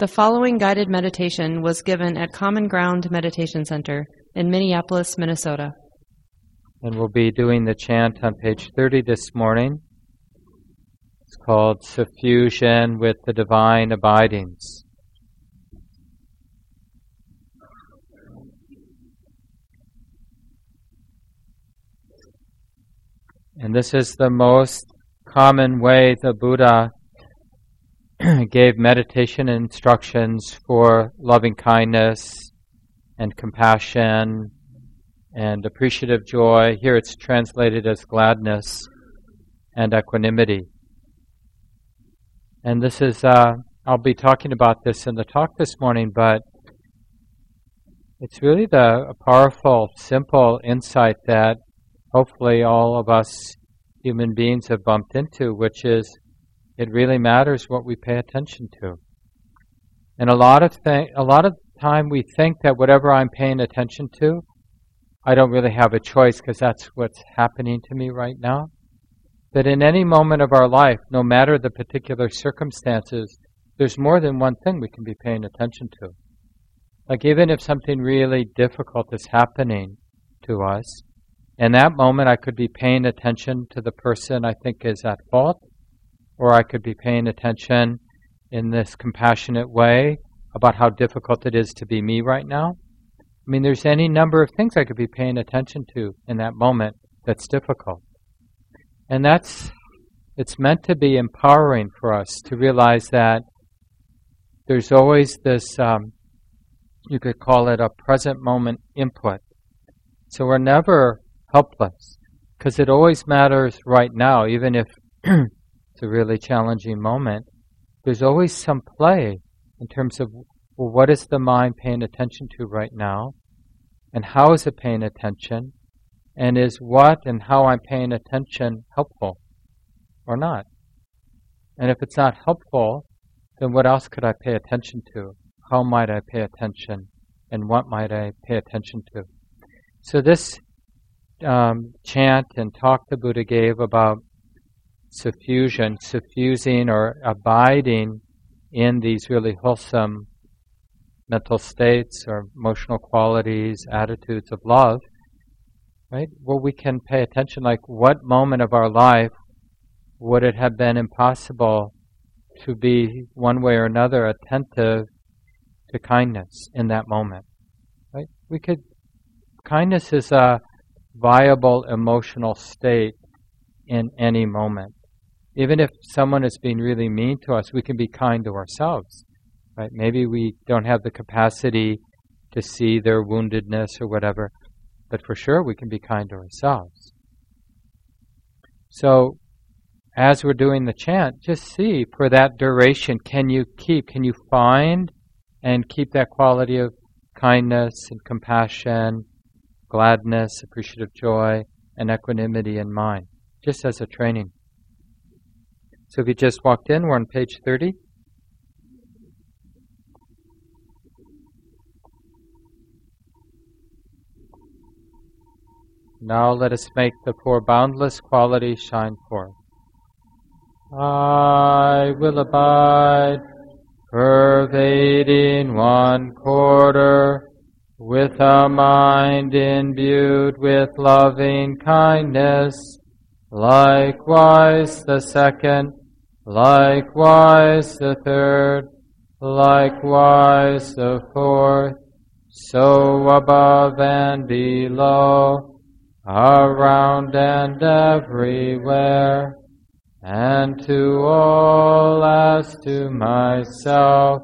The following guided meditation was given at Common Ground Meditation Center in Minneapolis, Minnesota. And we'll be doing the chant on page 30 this morning. It's called Suffusion with the Divine Abidings. And this is the most common way the Buddha gave meditation instructions for loving kindness and compassion and appreciative joy. Here it's translated as gladness and equanimity. And this is, uh, I'll be talking about this in the talk this morning, but it's really the powerful, simple insight that hopefully all of us human beings have bumped into, which is it really matters what we pay attention to. And a lot of th- a lot of time we think that whatever I'm paying attention to, I don't really have a choice because that's what's happening to me right now. That in any moment of our life, no matter the particular circumstances, there's more than one thing we can be paying attention to. Like even if something really difficult is happening to us, in that moment I could be paying attention to the person I think is at fault, or I could be paying attention in this compassionate way about how difficult it is to be me right now. I mean, there's any number of things I could be paying attention to in that moment that's difficult. And that's, it's meant to be empowering for us to realize that there's always this, um, you could call it a present moment input. So we're never helpless because it always matters right now, even if it's a really challenging moment, there's always some play in terms of well, what is the mind paying attention to right now? And how is it paying attention? And is what and how I'm paying attention helpful or not? And if it's not helpful, then what else could I pay attention to? How might I pay attention? And what might I pay attention to? So this um, chant and talk the Buddha gave about suffusion, suffusing or abiding in these really wholesome mental states or emotional qualities, attitudes of love, right? Well, we can pay attention like what moment of our life would it have been impossible to be one way or another attentive to kindness in that moment, right? We could, kindness is a viable emotional state in any moment. Even if someone is being really mean to us, we can be kind to ourselves. Right? Maybe we don't have the capacity to see their woundedness or whatever, but for sure we can be kind to ourselves. So, as we're doing the chant, just see for that duration, can you keep, can you find and keep that quality of kindness and compassion, gladness, appreciative joy, and equanimity in mind, just as a training. So if you just walked in, we're on page 30. Now let us make the four boundless qualities shine forth. I will abide, pervading one quarter, with a mind imbued with loving kindness, likewise the second, likewise the third, likewise the fourth, so above and below, around and everywhere, and to all as to myself,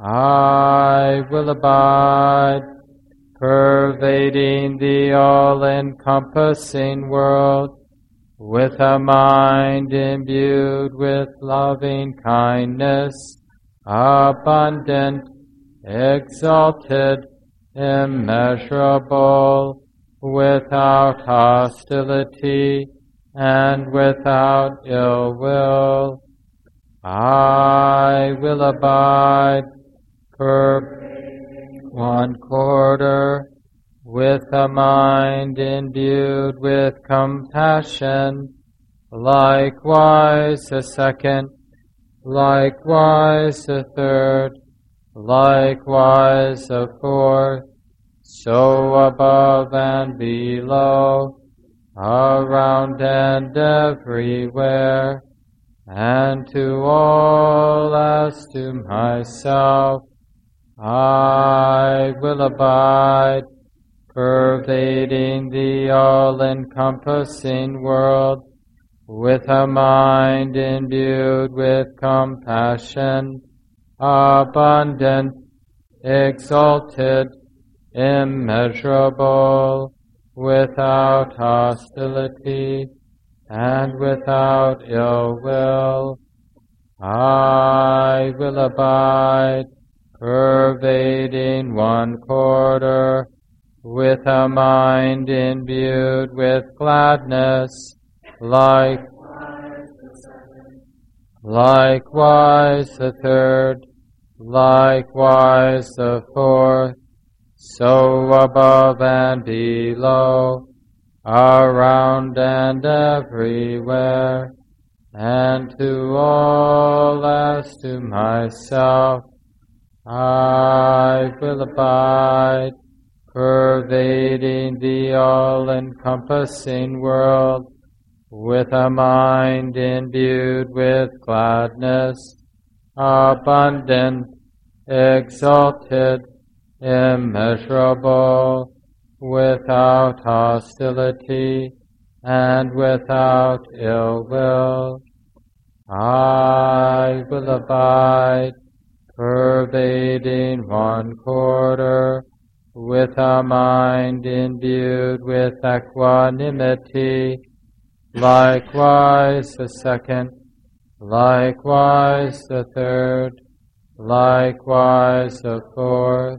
I will abide, pervading the all-encompassing world, with a mind imbued with loving kindness, abundant, exalted, immeasurable, without hostility and without ill will. I will abide per one quarter with a mind imbued with compassion, likewise a second, likewise a third, likewise a fourth, so above and below, around and everywhere, and to all as to myself, I will abide, pervading the all-encompassing world, with a mind imbued with compassion, abundant, exalted, immeasurable, without hostility, and without ill will. I will abide, pervading one quarter, with a mind imbued with gladness, like likewise the third, likewise the fourth, so above and below, around and everywhere, and to all as to myself, I will abide, pervading the all-encompassing world, with a mind imbued with gladness, abundant, exalted, immeasurable, without hostility, and without ill will. I will abide, pervading one quarter, with a mind imbued with equanimity, likewise the second, likewise the third, likewise the fourth,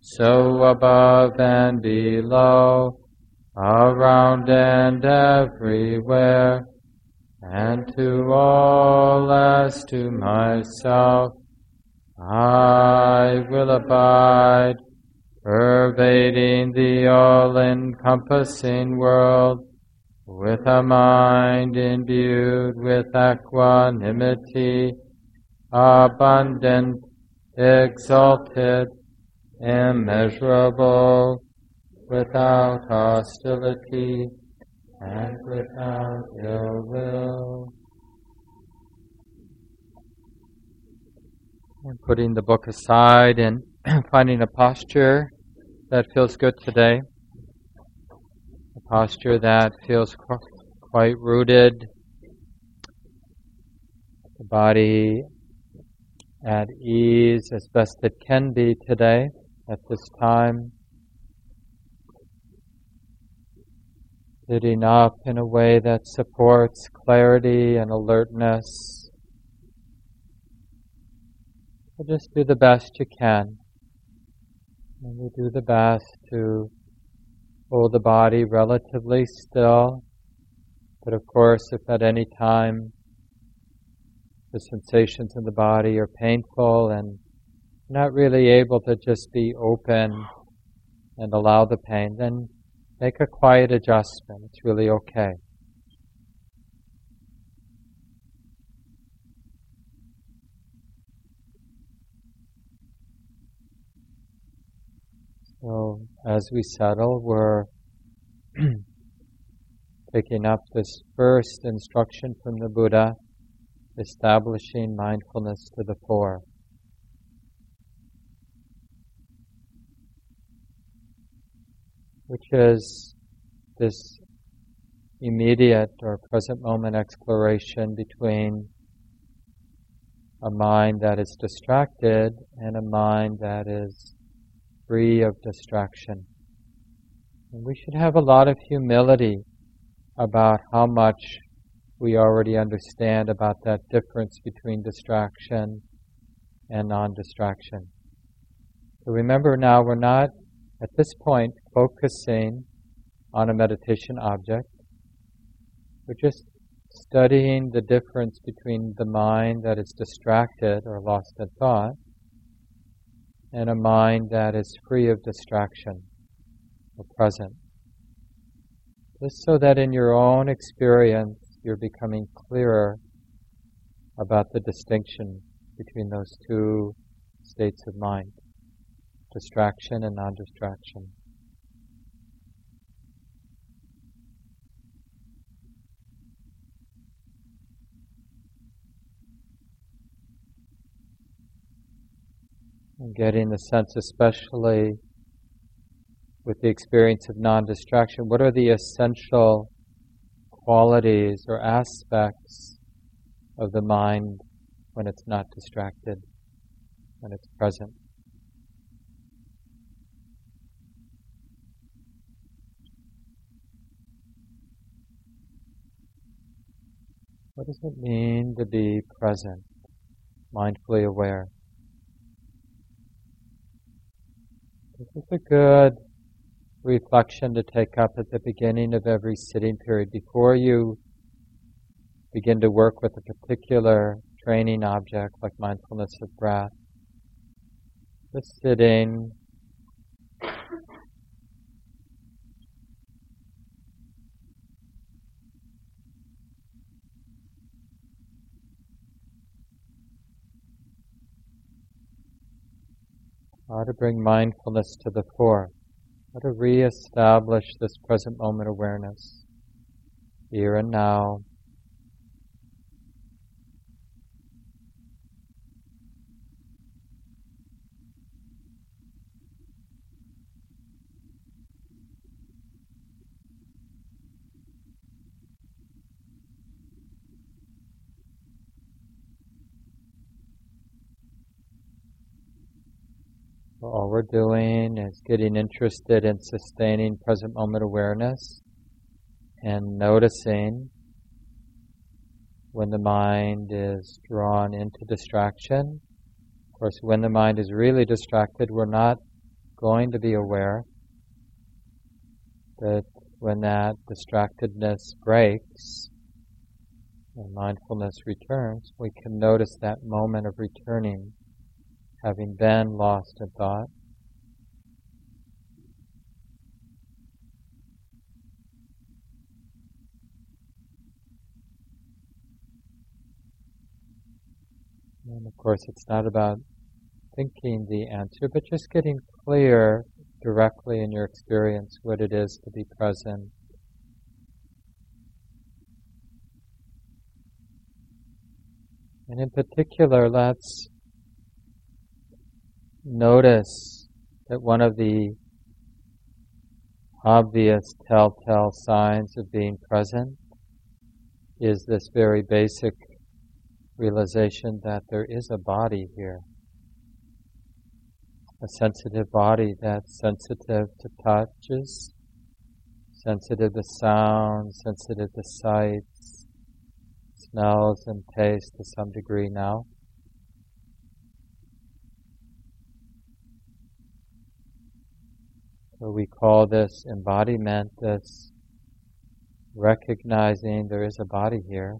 so above and below, around and everywhere, and to all as to myself, I will abide, pervading the all-encompassing world, with a mind imbued with equanimity, abundant, exalted, immeasurable, without hostility, and without ill will. And putting the book aside and finding a posture that feels good today a posture that feels quite rooted, the body at ease as best it can be today at this time. Sitting up in a way that supports clarity and alertness. So just do the best you can. And we do the best to hold the body relatively still. But of course, if at any time the sensations in the body are painful and not really able to just be open and allow the pain, then make a quiet adjustment. It's really okay. So as we settle, we're picking up this first instruction from the Buddha, establishing mindfulness to the fore. Which is this immediate or present moment exploration between a mind that is distracted and a mind that is free of distraction. And we should have a lot of humility about how much we already understand about that difference between distraction and non distraction. So remember now, we're not at this point focusing on a meditation object. We're just studying the difference between the mind that is distracted or lost in thought and a mind that is free of distraction or present. Just so that in your own experience you're becoming clearer about the distinction between those two states of mind distraction and non distraction. And getting the sense, especially with the experience of non distraction, what are the essential qualities or aspects of the mind when it's not distracted, when it's present? What does it mean to be present, mindfully aware? This is a good reflection to take up at the beginning of every sitting period before you begin to work with a particular training object like mindfulness of breath. Just sitting How to bring mindfulness to the fore. How to re-establish this present moment awareness, here and now. All we're doing is getting interested in sustaining present moment awareness and noticing when the mind is drawn into distraction. Of course, when the mind is really distracted, we're not going to be aware. But when that distractedness breaks and mindfulness returns, we can notice that moment of returning having been lost in thought. And of course, it's not about thinking the answer, but just getting clear directly in your experience what it is to be present. And in particular, let's notice that one of the obvious telltale signs of being present is this very basic realization that there is a body here. A sensitive body that's sensitive to touches, sensitive to sounds, sensitive to sights, smells, and taste to some degree now. So we call this embodiment, this recognizing there is a body here.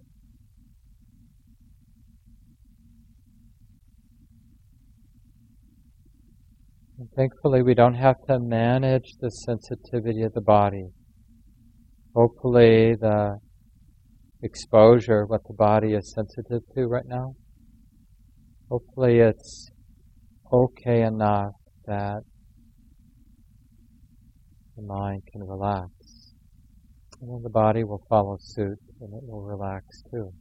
And thankfully, we don't have to manage the sensitivity of the body. Hopefully, the exposure, what the body is sensitive to right now, hopefully it's okay enough that the mind can relax. And then the body will follow suit and it will relax too.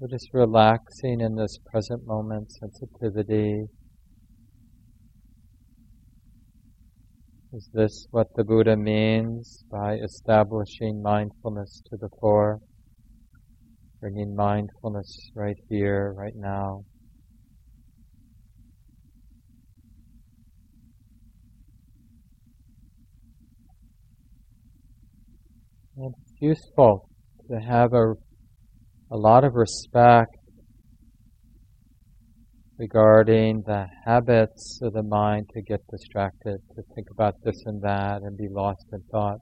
We're just relaxing in this present moment sensitivity. Is this what the Buddha means by establishing mindfulness to the fore? Bringing mindfulness right here, right now. Useful to have a, a lot of respect regarding the habits of the mind to get distracted, to think about this and that and be lost in thought.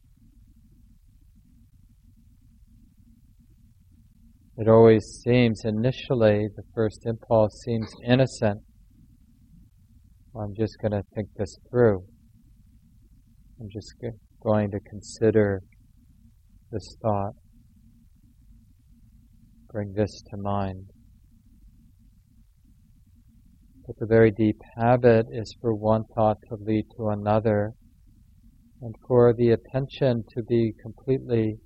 It always seems, initially, the first impulse seems innocent. I'm just going to think this through. I'm just going to consider this thought. bring this to mind. But the very deep habit is for one thought to lead to another and for the attention to be completely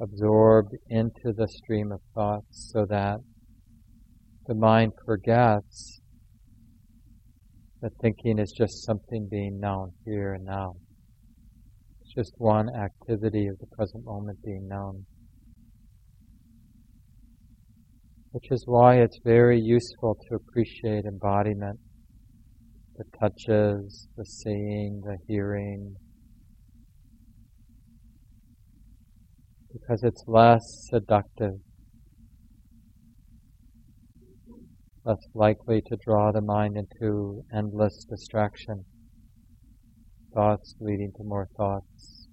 absorbed into the stream of thoughts so that the mind forgets that thinking is just something being known here and now. Just one activity of the present moment being known. Which is why it's very useful to appreciate embodiment, the touches, the seeing, the hearing, because it's less seductive, less likely to draw the mind into endless distraction, thoughts leading to more thoughts.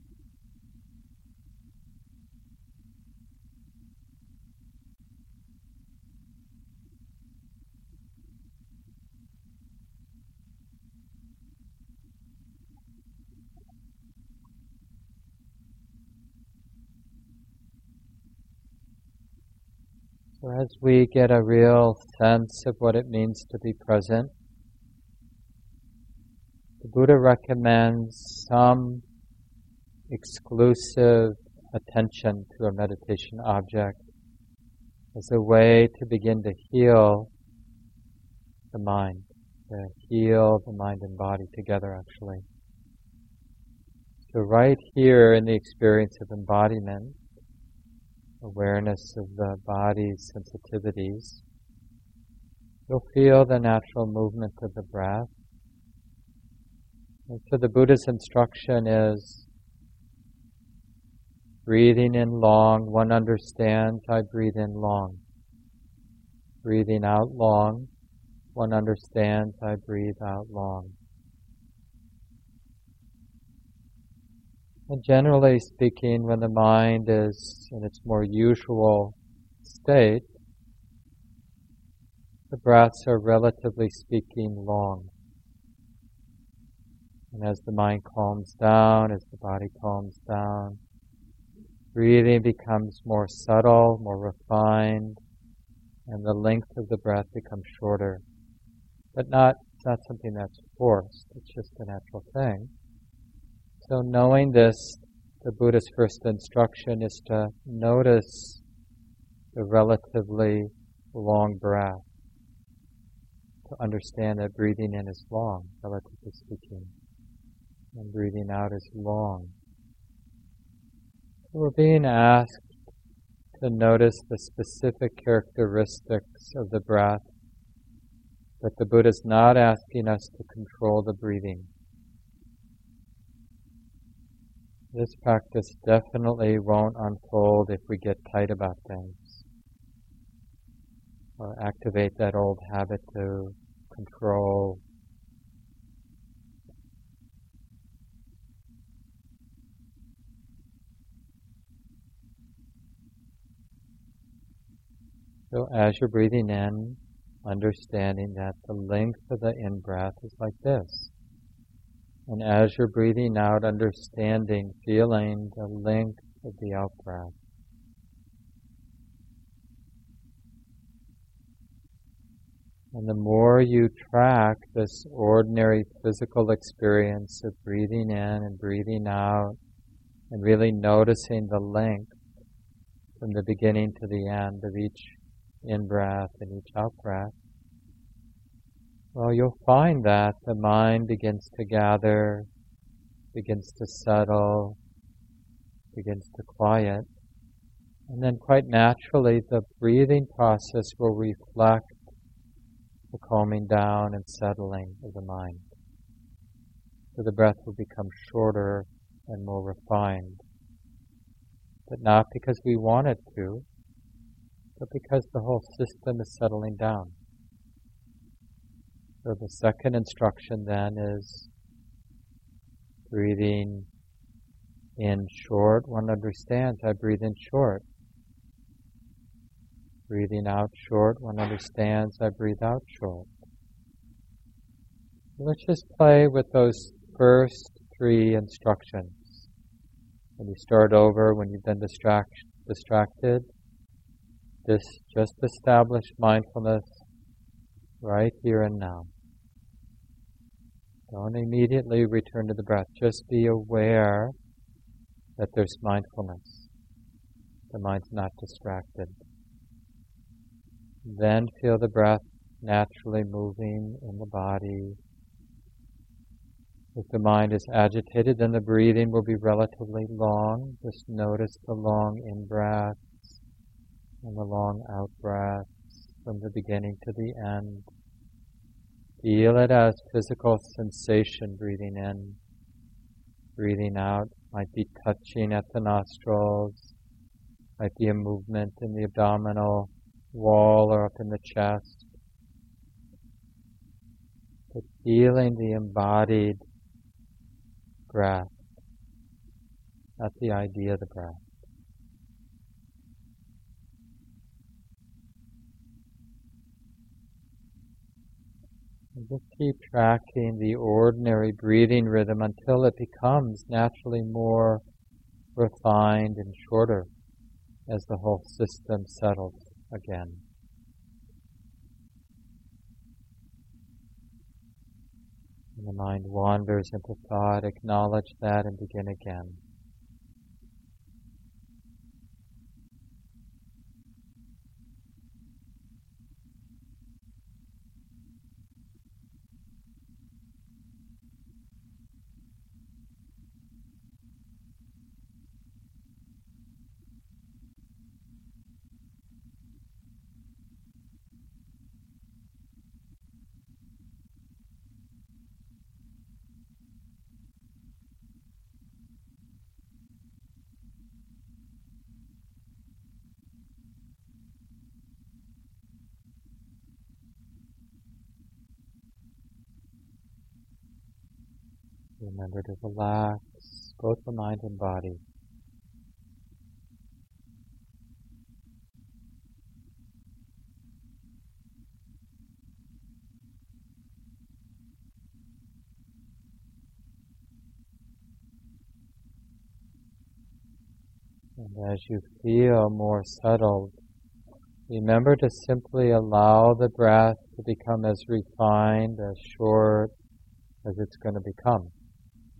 So as we get a real sense of what it means to be present, the Buddha recommends some exclusive attention to a meditation object as a way to begin to heal the mind, to heal the mind and body together actually. So right here in the experience of embodiment, awareness of the body's sensitivities, you'll feel the natural movement of the breath. So the Buddha's instruction is breathing in long, one understands I breathe in long. Breathing out long, one understands I breathe out long. And generally speaking, when the mind is in its more usual state, the breaths are relatively speaking long. And as the mind calms down, as the body calms down, breathing becomes more subtle, more refined, and the length of the breath becomes shorter. But not, it's not something that's forced, it's just a natural thing. So, knowing this, the Buddha's first instruction is to notice the relatively long breath, to understand that breathing in is long, relatively speaking, and breathing out is long. We're being asked to notice the specific characteristics of the breath, but the Buddha is not asking us to control the breathing. This practice definitely won't unfold if we get tight about things or activate that old habit to control. So as you're breathing in, understanding that the length of the in breath is like this. And as you're breathing out, understanding, feeling the length of the out breath. And the more you track this ordinary physical experience of breathing in and breathing out, and really noticing the length from the beginning to the end of each in breath and each out breath, well, you'll find that the mind begins to gather, begins to settle, begins to quiet. And then quite naturally, the breathing process will reflect the calming down and settling of the mind. So the breath will become shorter and more refined. But not because we want it to, but because the whole system is settling down. So the second instruction then is breathing in short. One understands I breathe in short. Breathing out short. One understands I breathe out short. Let's just play with those first three instructions. When you start over, when you've been distract, distracted, this just establish mindfulness right here and now. Don't immediately return to the breath. Just be aware that there's mindfulness. The mind's not distracted. Then feel the breath naturally moving in the body. If the mind is agitated, then the breathing will be relatively long. Just notice the long in breaths and the long out breaths from the beginning to the end. Feel it as physical sensation breathing in. Breathing out might be touching at the nostrils, might be a movement in the abdominal wall or up in the chest. But feeling the embodied breath, not the idea of the breath. And just keep tracking the ordinary breathing rhythm until it becomes naturally more refined and shorter as the whole system settles again. When the mind wanders into thought, acknowledge that and begin again. Remember to relax both the mind and body. And as you feel more settled, remember to simply allow the breath to become as refined, as short as it's going to become.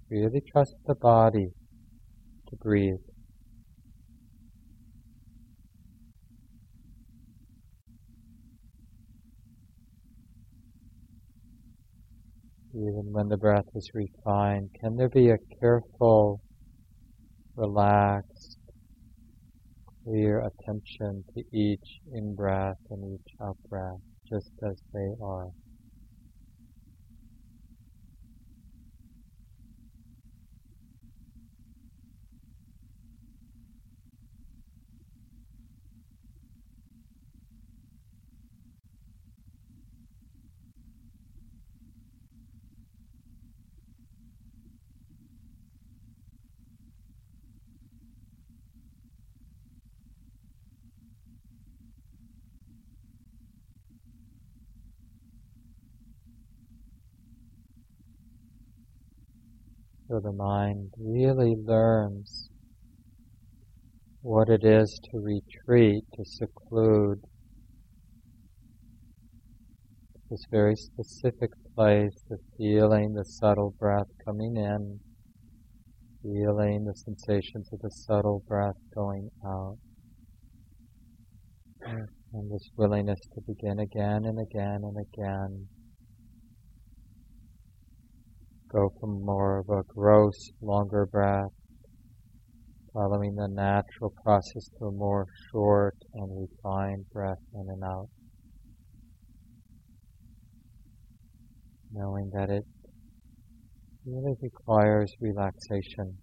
Really trust the body to breathe. Even when the breath is refined, can there be a careful, relaxed, clear attention to each in breath and each out breath, just as they are? So the mind really learns what it is to retreat, to seclude this very specific place the feeling the subtle breath coming in, feeling the sensations of the subtle breath going out, and this willingness to begin again and again and again go from more of a gross, longer breath, following the natural process to a more short and refined breath in and out. Knowing that it really requires relaxation.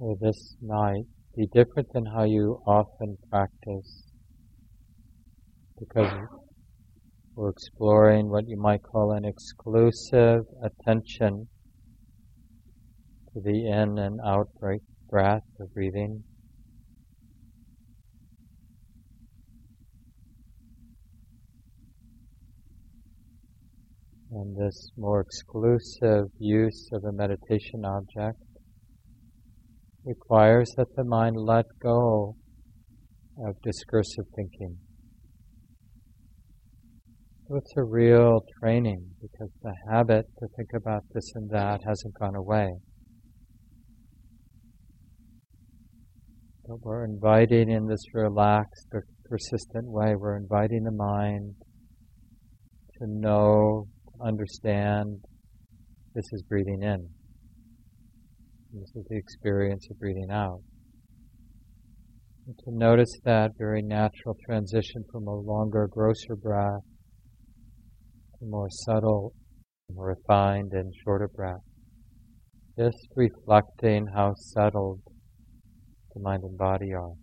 Or this night be different than how you often practice because we're exploring what you might call an exclusive attention to the in and out breath of breathing. And this more exclusive use of a meditation object requires that the mind let go of discursive thinking. So it's a real training because the habit to think about this and that hasn't gone away. But we're inviting in this relaxed, persistent way, we're inviting the mind to know, to understand this is breathing in. This is the experience of breathing out. And to notice that very natural transition from a longer, grosser breath to more subtle, more refined, and shorter breath. Just reflecting how settled the mind and body are.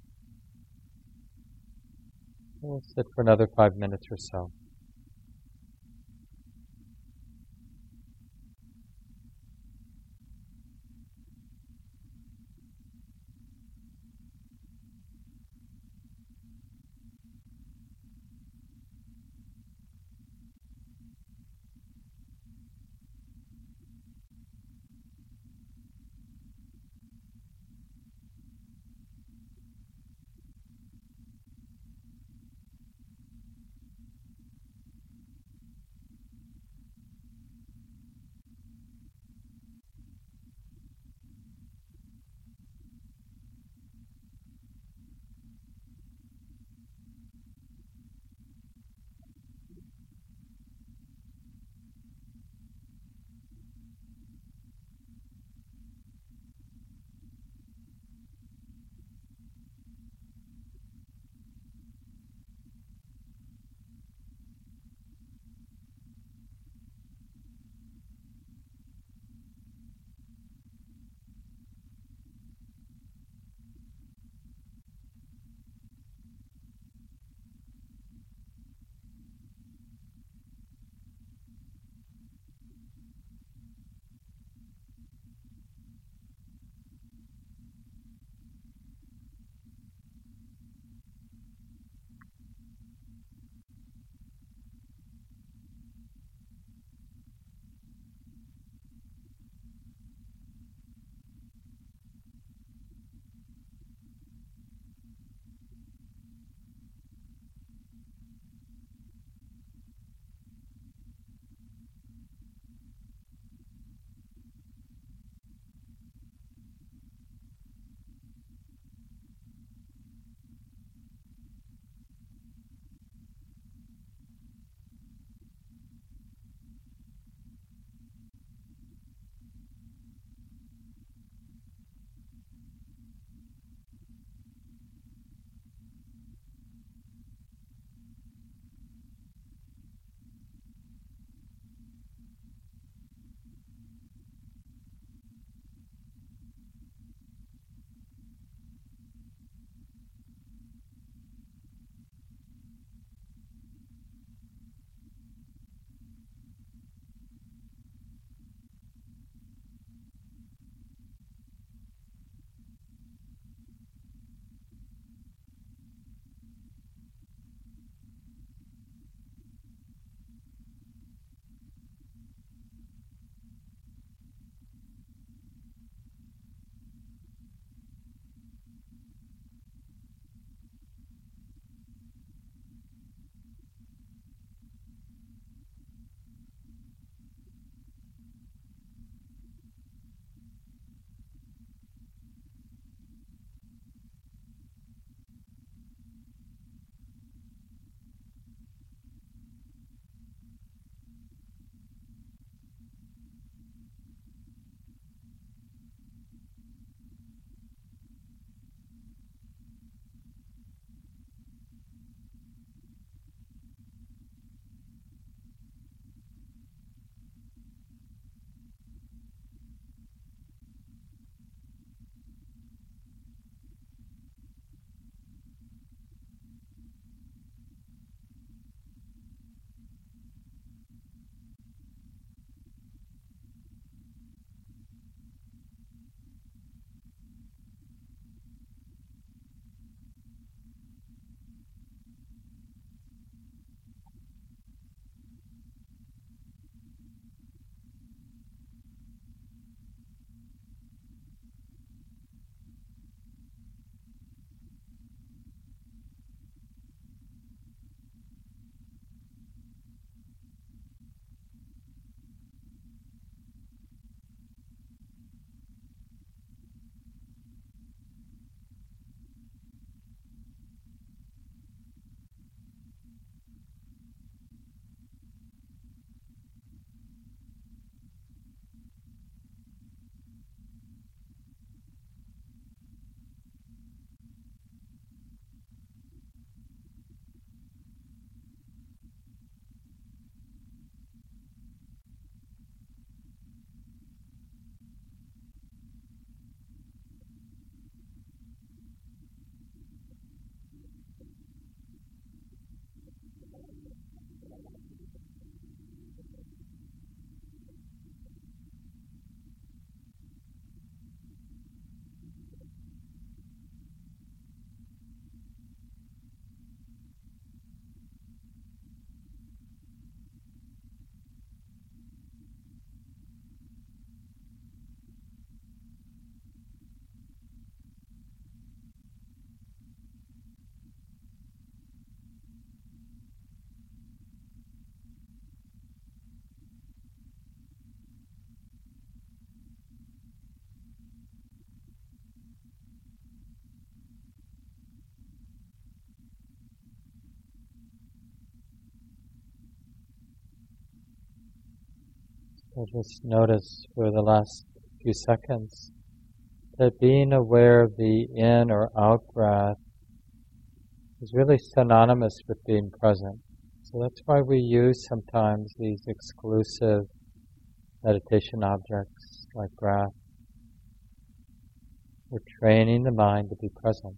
We'll sit for another five minutes or so. So just notice for the last few seconds that being aware of the in or out breath is really synonymous with being present. So that's why we use sometimes these exclusive meditation objects like breath. We're training the mind to be present.